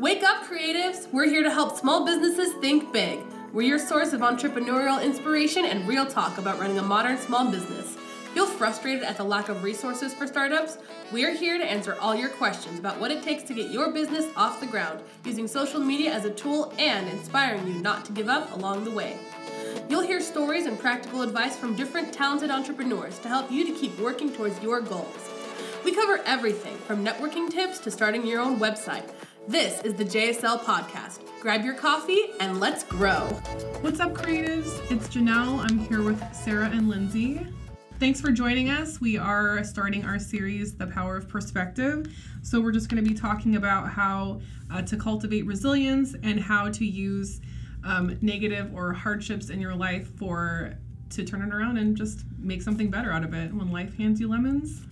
Wake up, creatives! We're here to help small businesses think big. We're your source of entrepreneurial inspiration and real talk about running a modern small business. Feel frustrated at the lack of resources for startups? We're here to answer all your questions about what it takes to get your business off the ground, using social media as a tool and inspiring you not to give up along the way. You'll hear stories and practical advice from different talented entrepreneurs to help you to keep working towards your goals. We cover everything from networking tips to starting your own website. This is the JSL Podcast. Grab your coffee and let's grow. What's up, creatives? It's Janelle. I'm here with Sarah and Lindsay. Thanks for joining us. We are starting our series, The Power of Perspective. So, we're just going to be talking about how uh, to cultivate resilience and how to use um, negative or hardships in your life for to turn it around and just make something better out of it. When life hands you lemons,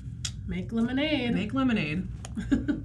Make lemonade. make lemonade.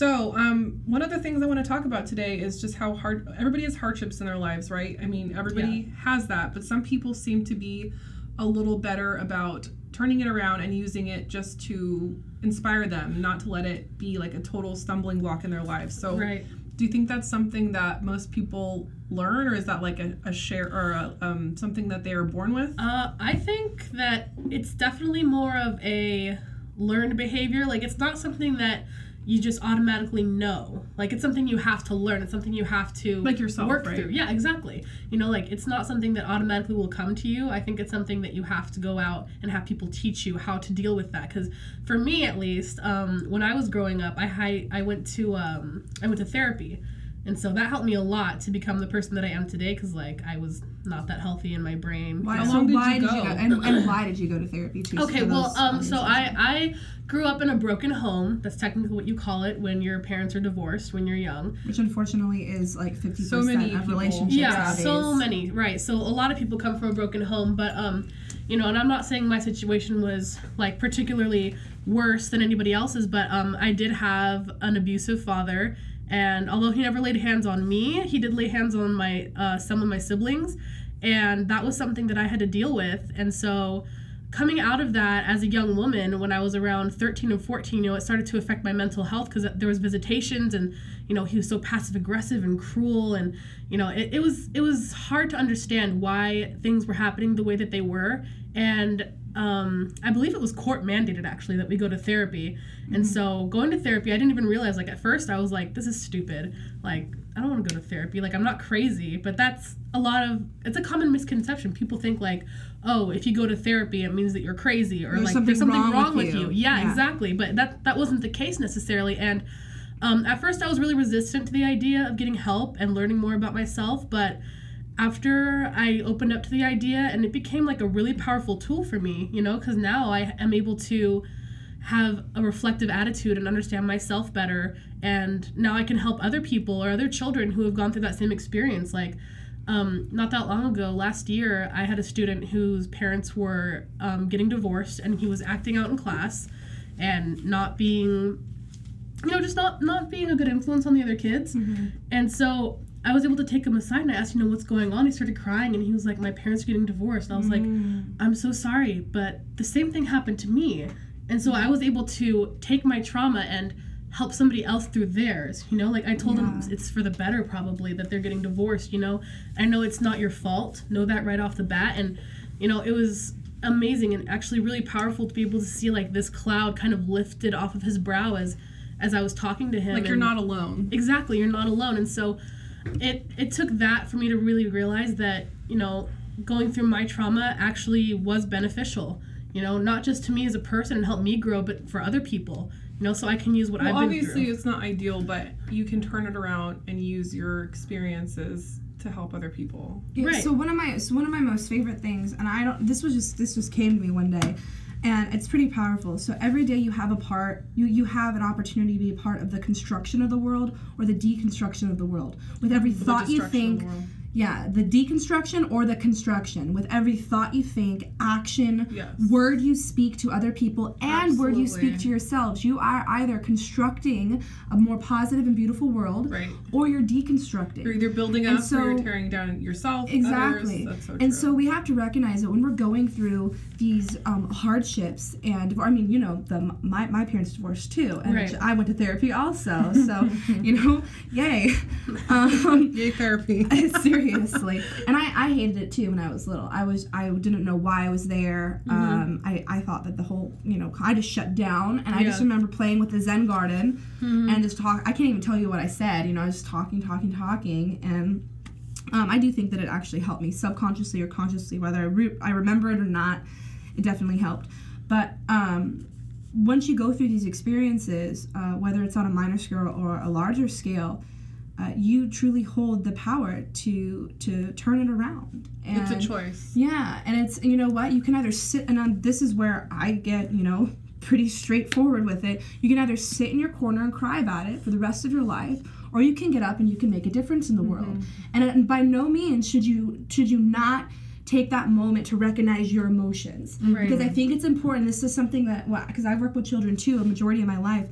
so, um, one of the things I want to talk about today is just how hard everybody has hardships in their lives, right? I mean, everybody has that, but some people seem to be a little better about turning it around and using it just to inspire them, not to let it be like a total stumbling block in their lives. So, Right. do you think that's something that most people learn, or is that like a, a share or a, um, something that they are born with? Uh, I think that it's definitely more of a learned behavior. Like, it's not something that you just automatically know. Like, it's something you have to learn. It's something you have to Like yourself, work right? through. Yeah, exactly. You know, like it's not something that automatically will come to you. I think it's something that you have to go out and have people teach you how to deal with that. Because for me, at least, um, when I was growing up, I I went to um, I went to therapy. And so that helped me a lot to become the person that I am today because, like, I was not that healthy in my brain. Why, How so did why you did you go? go? And, and why did you go to therapy too? Okay, well, um, so? I I grew up in a broken home. That's technically what you call it when your parents are divorced when you're young. which unfortunately is like fifty So percent many of people. relationships Yeah, nowadays. so many. Right. So a lot of people come from a broken home, but um, you know, and I'm not saying my situation was like particularly worse than anybody else's, but um, I did have an abusive father. And although he never laid hands on me, he did lay hands on my uh, some of my siblings, and that was something that I had to deal with. And so, coming out of that as a young woman when i was around 13 and 14 you know it started to affect my mental health because there was visitations and you know he was so passive aggressive and cruel. And you know it, it was it was hard to understand why things were happening the way that they were. And um, I believe it was court mandated actually that we go to therapy. And so going to therapy, I didn't even realize like at first I was like, this is stupid. Like I don't want to go to therapy. Like I'm not crazy, but that's a lot of it's a common misconception. People think like, oh, if you go to therapy, it means that you're crazy or There's like something there's something wrong wrong, with with, you. you. Yeah, Yeah. exactly. But that that wasn't the case necessarily. And um, at first, I was really resistant to the idea of getting help and learning more about myself, but after I opened up to the idea and it became like a really powerful tool for me, you know, because now I am able to have a reflective attitude and understand myself better. And now I can help other people or other children who have gone through that same experience. Like, um, not that long ago, last year, I had a student whose parents were um, getting divorced and he was acting out in class and not being you know, just not not being a good influence on the other kids. And so I was able to take him aside and I asked, you know, what's going on? He started crying and he was like, my parents are getting divorced. And I was like, mm. I'm so sorry, but the same thing happened to me. And so I was able to take my trauma and help somebody else through theirs. You know, like I told them Yeah. it's for the better probably that they're getting divorced, you know. I know it's not your fault. Know that right off the bat. And, you know, it was amazing and actually really powerful to be able to see like this cloud kind of lifted off of his brow as as I was talking to him. like you're not alone. exactly you're not alone and so it it took that for me to really realize that you know going through my trauma actually was beneficial you know not just to me as a person and help me grow but for other people you know so i can use what Well, i've been obviously, through it's not ideal, but you can turn it around and use your experiences to help other people. Yeah, Right. So one of my so one of my most favorite things, and I don't. This was just this just came to me one day, and it's pretty powerful. So every day you have a part, you you have an opportunity to be a part of the construction of the world or the deconstruction of the world. With every thought you think, the. Yeah, the deconstruction or the construction with every thought you think, action, Yes. word you speak to other people, and word you speak to yourselves. You are either constructing a more positive and beautiful world, Right. or you're deconstructing. You're either building up or you're tearing down yourself. Exactly. So and so we have to recognize that when we're going through these um, hardships, and I mean, you know, the my, my parents divorced too, and Right. I went to therapy also. So, you know, yay. Um, Yay, therapy. seriously. And I, I hated it too when i was little. I was i didn't know why i was there. Mm-hmm. um I, I thought that the whole you know i just shut down. And i just remember playing with the zen garden Mm-hmm. and just talk i can't even tell you what i said. You know i was just talking talking talking. And um, i do think that it actually helped me subconsciously or consciously whether i, re- I remember it or not it definitely helped. But um once you go through these experiences, uh, whether it's on a minor scale or a larger scale, uh, you truly hold the power to to turn it around. And it's a choice. Yeah, and it's you know what you can either sit and um, this is where I get you know pretty straightforward with it. You can either sit in your corner and cry about it for the rest of your life, or you can get up and you can make a difference in the world. And, and by no means should you should you not take that moment to recognize your emotions Right. because I think it's important. This is something that well, because I work with children too, a majority of my life.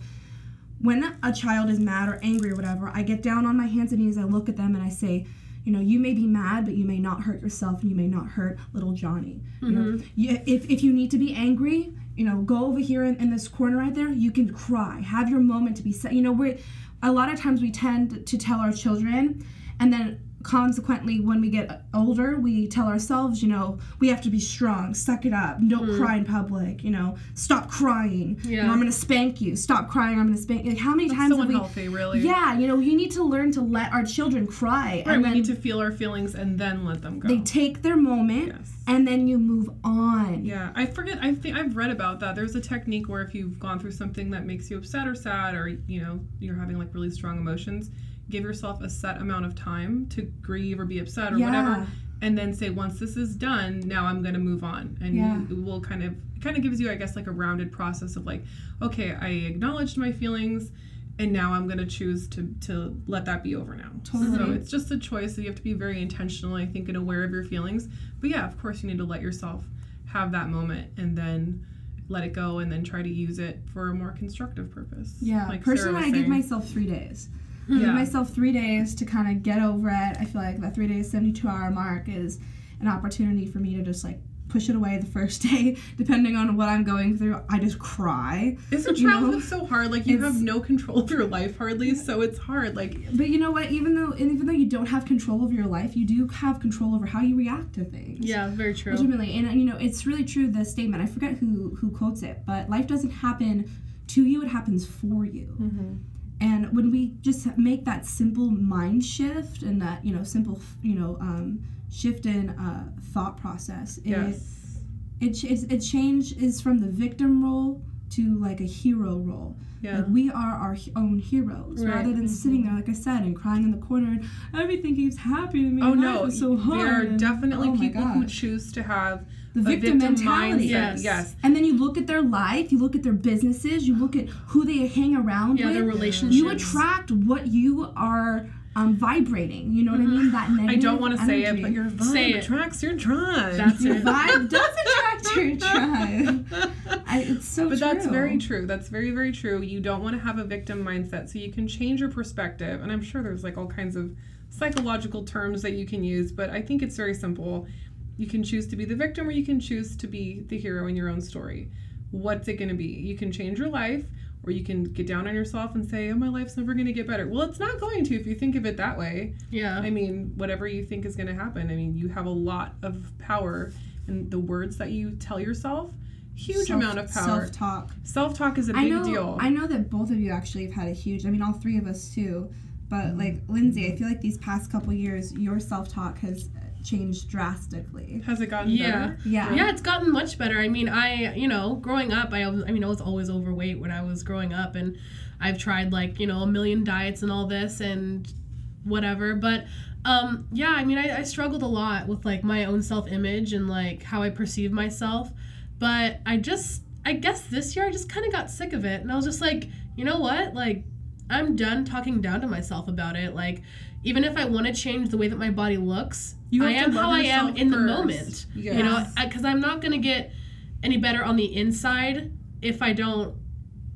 When a child is mad or angry or whatever, I get down on my hands and knees. I look at them and I say, you know, you may be mad, but you may not hurt yourself, and you may not hurt little Johnny. You know, mm-hmm. you, if if you need to be angry, you know, go over here in, in this corner right there. You can cry. Have your moment to be set. You know, we're a lot of times we tend to tell our children, and then consequently when we get older we tell ourselves you know we have to be strong suck it up don't mm. cry in public you know stop crying you know, Yeah. i'm gonna spank you stop crying i'm gonna spank you like how many times so have we unhealthy, really. yeah you know you need to learn to let our children cry Right, and we need to feel our feelings and then let them go. they take their moment Yes. and then you move on Yeah, I forget. I think I've read about that. There's a technique where if you've gone through something that makes you upset or sad, or you know you're having like really strong emotions, give yourself a set amount of time to grieve or be upset or Yeah. whatever, and then say once this is done, now I'm gonna move on, and Yeah. it will kind of it kind of gives you, I guess, like a rounded process of like, okay, I acknowledged my feelings. And now I'm gonna choose to to let that be over now. Totally. So it's just a choice that you have to be very intentional, I think, and aware of your feelings. But yeah, of course, you need to let yourself have that moment and then let it go and then try to use it for a more constructive purpose. yeah Like personally i give myself three days I give myself three days to kind of get over it i feel like that three days 72 hour mark is an opportunity for me to just like push it away the first day depending on what i'm going through i just cry Isn't you know, so hard? Like you it's- have no control of your life hardly, so it's hard. Like But you know what? Even though even though you don't have control over your life, you do have control over how you react to things. Yeah, very true. Ultimately, and you know, it's really true. The statement I forget who who quotes it, but life doesn't happen to you; it happens for you. Mm-hmm. And when we just make that simple mind shift and that you know simple you know um, shift in uh, thought process, it, yes, it it change is from the victim role to like a hero role. yeah. Like we are our own heroes, Right. rather than sitting there, like I said, and crying in the corner. And everything keeps happening to me. Oh no, so hard. there are and- definitely oh people who choose to have the victim, victim mentality. Yes. Yes. And then you look at their life, you look at their businesses, you look at who they hang around yeah, with. their relationships. you attract what you are um, vibrating. You know what I mean? That negative. I don't want to say it, but your vibe Say it. attracts your tribe. That's Your it. vibe does attract your tribe. I, it's so but true. that's very true. That's very, very true. You don't want to have a victim mindset, so you can change your perspective. And I'm sure there's like all kinds of psychological terms that you can use, but I think it's very simple. You can choose to be the victim or you can choose to be the hero in your own story. What's it going to be? You can change your life or you can get down on yourself and say, oh, my life's never going to get better. Well, it's not going to if you think of it that way. Yeah. I mean, whatever you think is going to happen. I mean, you have a lot of power in the words that you tell yourself. Huge Self- amount of power. Self-talk. Self talk is a big I know. deal. I know that both of you actually have had a huge. I mean, all three of us too. But like Lindsay, I feel like these past couple years, your self-talk has changed drastically. Has it gotten Yeah. better? Yeah. Yeah, it's gotten much better. I mean, I, you know, growing up, I, was- I mean, I was always overweight when I was growing up, and I've tried like, you know, a million diets and all this and whatever. But, um, yeah, I mean, I, I struggled a lot with like my own self image and like how I perceive myself. But I just, I guess this year I just kind of got sick of it, and I was just like, you know what, like. I'm done talking down to myself about it. Like even if I want to change the way that my body looks, You I am how I am yourself in the moment. Yes. You know, because I'm not gonna get any better on the inside if I don't,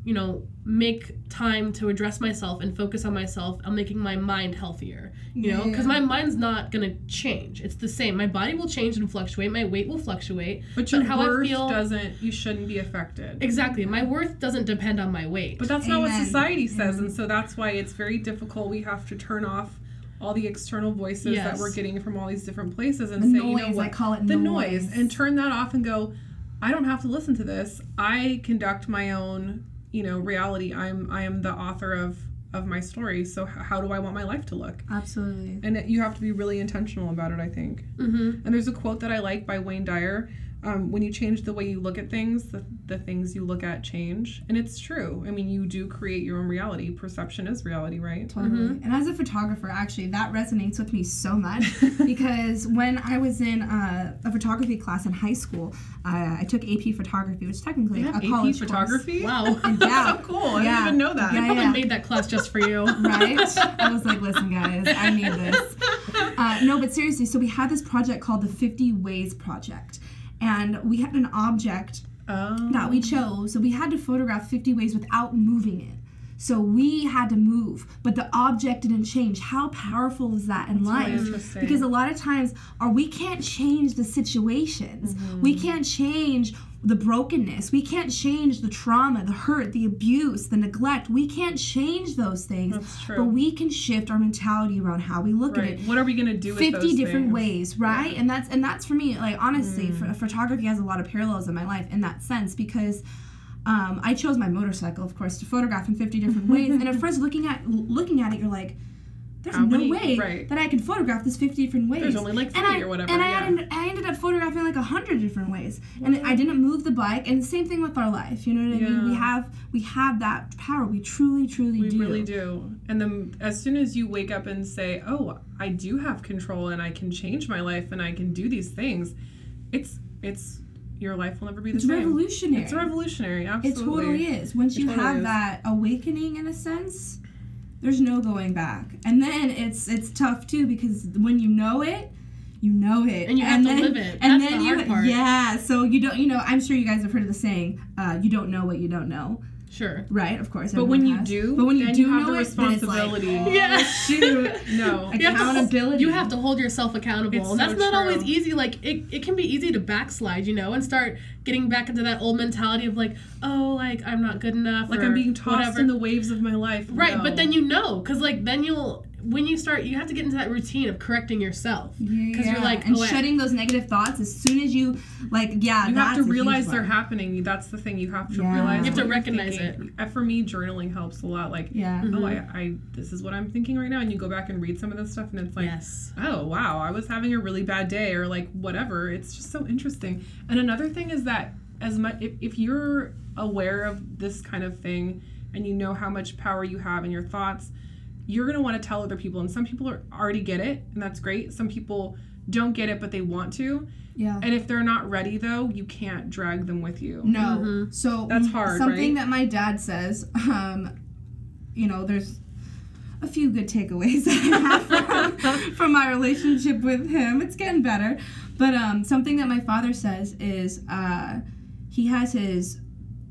you know, make time to address myself and focus on myself on making my mind healthier. You know, because Yeah. my mind's not gonna change. It's the same. My body will change and fluctuate. My weight will fluctuate. But your how I worth feel- doesn't. You shouldn't be affected. Exactly. My worth doesn't depend on my weight. But that's not what society says, and so that's why it's very difficult. We have to turn off all the external voices that we're getting from all these different places and The say, noise, you know what, I call it the noise. noise, and turn that off and go. I don't have to listen to this. I conduct my own, you know, reality. I'm I am the author of of my story. So h- how do I want my life to look? Absolutely. And you have to be really intentional about it. I think. mm-hmm. And there's a quote that I like by Wayne Dyer. Um, when you change the way you look at things, the, the things you look at change. And it's true. I mean, you do create your own reality. Perception is reality, right? Totally. And as a photographer, actually, that resonates with me so much because when I was in uh, a photography class in high school, I, I took AP photography, which is technically a AP college photography? Wow. Yeah. That's so cool. I Yeah. didn't even know that. Yeah, Probably yeah. made that class just for you. Right? I was like, listen, guys, I need this. Uh, no, but seriously, so we had this project called the 50 Ways Project. And we had an object Oh. that we chose. So we had to photograph 50 ways without moving it. So we had to move, but the object didn't change. How powerful is that in really life? Because a lot of times, or we can't change the situations. We Mm-hmm. can't change the brokenness. We can't change the trauma, the hurt, the abuse, the neglect. We can't change those things. That's true. But we can shift our mentality around how we look at it. What are we gonna do with 50 those different things? ways right and that's and that's for me like honestly Mm. ph- photography has a lot of parallels in my life in that sense because um, I chose my motorcycle, of course, to photograph in 50 different ways. and at first, looking at looking at it, you're like, "There's How no many- way right. that I can photograph this 50 different ways." There's only like and three I, or whatever. And I, yeah. ended, I ended up photographing like a hundred different ways, and I didn't move the bike. And same thing with our life. You know what I mean? We have we have that power. We truly, truly we do. We really do. And then as soon as you wake up and say, "Oh, I do have control and I can change my life and I can do these things," it's it's your life will never be the It's same. It's revolutionary. It's revolutionary. Absolutely. It totally is. Once It you totally have is. that awakening in a sense, there's no going back. And then it's it's tough too because when you know it, you know it. And you have to then, live it. And That's then the you part. Yeah. So you don't you know, I'm sure you guys have heard of the saying, uh, you don't know what you don't know. Sure. Right, of course. But when you has. do, but when you do you have know the it, like, responsibility. oh, Yeah. shoot. No. You have to Accountability. You have to hold yourself accountable. It's and that's so not always easy. Like it, it can be easy to backslide, you know, and start getting back into that old mentality of like, oh, like I'm not good enough. Like I'm being tossed whatever. in the waves of my life. Right, No. but then you know, because like then you'll when you start, you have to get into that routine of correcting yourself. Because you're like, and oh, I- shutting those negative thoughts as soon as you like, yeah, you have to realize they're happening. That's the thing. You have to Yeah. realize. You have to recognize thinking. Uh, For me, journaling helps a lot. Like, Yeah. oh, I, I, this is what I'm thinking right now, and you go back and read some of this stuff, and it's like, yes. oh wow, I was having a really bad day, or like whatever. It's just so interesting. And another thing is that as much if, if you're aware of this kind of thing, and you know how much power you have in your thoughts, you're gonna want to tell other people. And some people are, already get it, and that's great. Some people don't get it, but they want to. Yeah. And if they're not ready, though, you can't drag them with you. No. Mhm. So That's hard, Something right? that my dad says, um, you know, there's a few good takeaways that I have from, from my relationship with him. It's getting better. But um, something that my father says is uh, he has his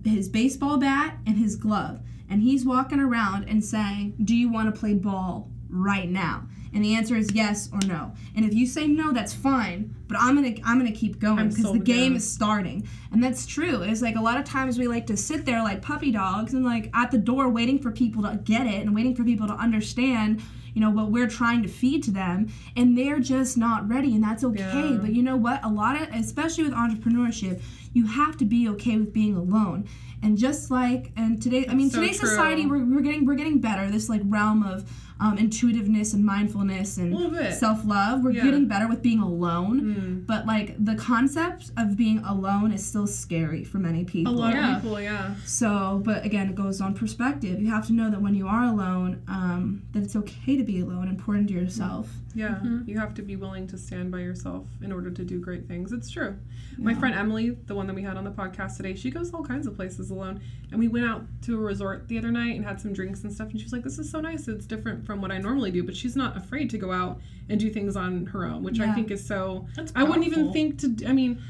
his baseball bat and his glove, and he's walking around and saying, "Do you want to play ball right now?" And the answer is yes or no. And if you say no, that's fine. But I'm gonna I'm gonna keep going because the game down. is starting. And that's true. It's like a lot of times we like to sit there like puppy dogs and like at the door waiting for people to get it and waiting for people to understand, you know, what we're trying to feed to them. And they're just not ready, and that's okay. Yeah. But you know what? A lot of especially with entrepreneurship, you have to be okay with being alone. And just like and today I mean So today's true. society we're, we're getting we're getting better. This like realm of um, intuitiveness and mindfulness and self love. We're Yeah. getting better with being alone. Mm. But like the concept of being alone is still scary for many people. A lot Yeah. of people, yeah. So, but again, it goes on perspective. You have to know that when you are alone, um, that it's okay to be alone and pour into yourself. Yeah, Mhm. you have to be willing to stand by yourself in order to do great things. It's true. My friend Emily, the one that we had on the podcast today, she goes all kinds of places alone. And we went out to a resort the other night and had some drinks and stuff. And she was like, This is so nice. It's different from what I normally do. But she's not afraid to go out and do things on her own, which I think is so. That's I wouldn't even think to. I mean,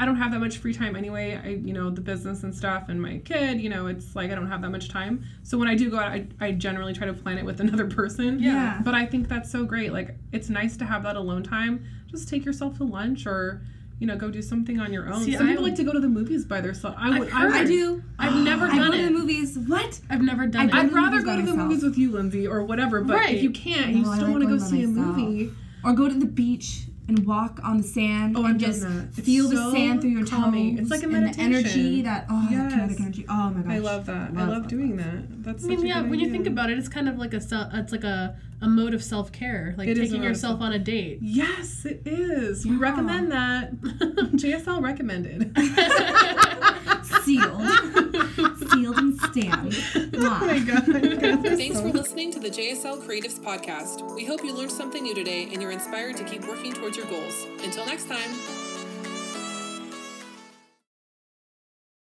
I don't have that much free time anyway. I, you know, the business and stuff and my kid, you know, it's like I don't have that much time. So when I do go out, I, I generally try to plan it with another person. Yeah. But I think that's so great. Like, it's nice to have that alone time. Just take yourself to lunch or, you know, go do something on your own. See, Some I people like to go to the movies by themselves. I I've would. heard- I do. I've never I done go to the movies. What? I've never done I it. I'd rather go to the myself. movies with you, Lindsay, or whatever. But Right. if you can't, No, you still like want to go going by see a myself. movie. Or go to the beach and walk on the sand Oh, and I've just that. It's feel the sand through your calming. toes. It's like a And the energy that oh that Yes. kinetic energy. Oh my gosh. I love that. I Love, love love, doing love. that. That's I mean, a yeah, good when you think about it, it's kind of like a se- it's like a, a mode of self care, like It is a taking yourself on a date. Yes, it is. We recommend that. JSL recommended. Sealed. Sealed and stamped. oh my god. Thanks for listening to the JSL Creatives Podcast. We hope you learned something new today and you're inspired to keep working towards your goals. Until next time.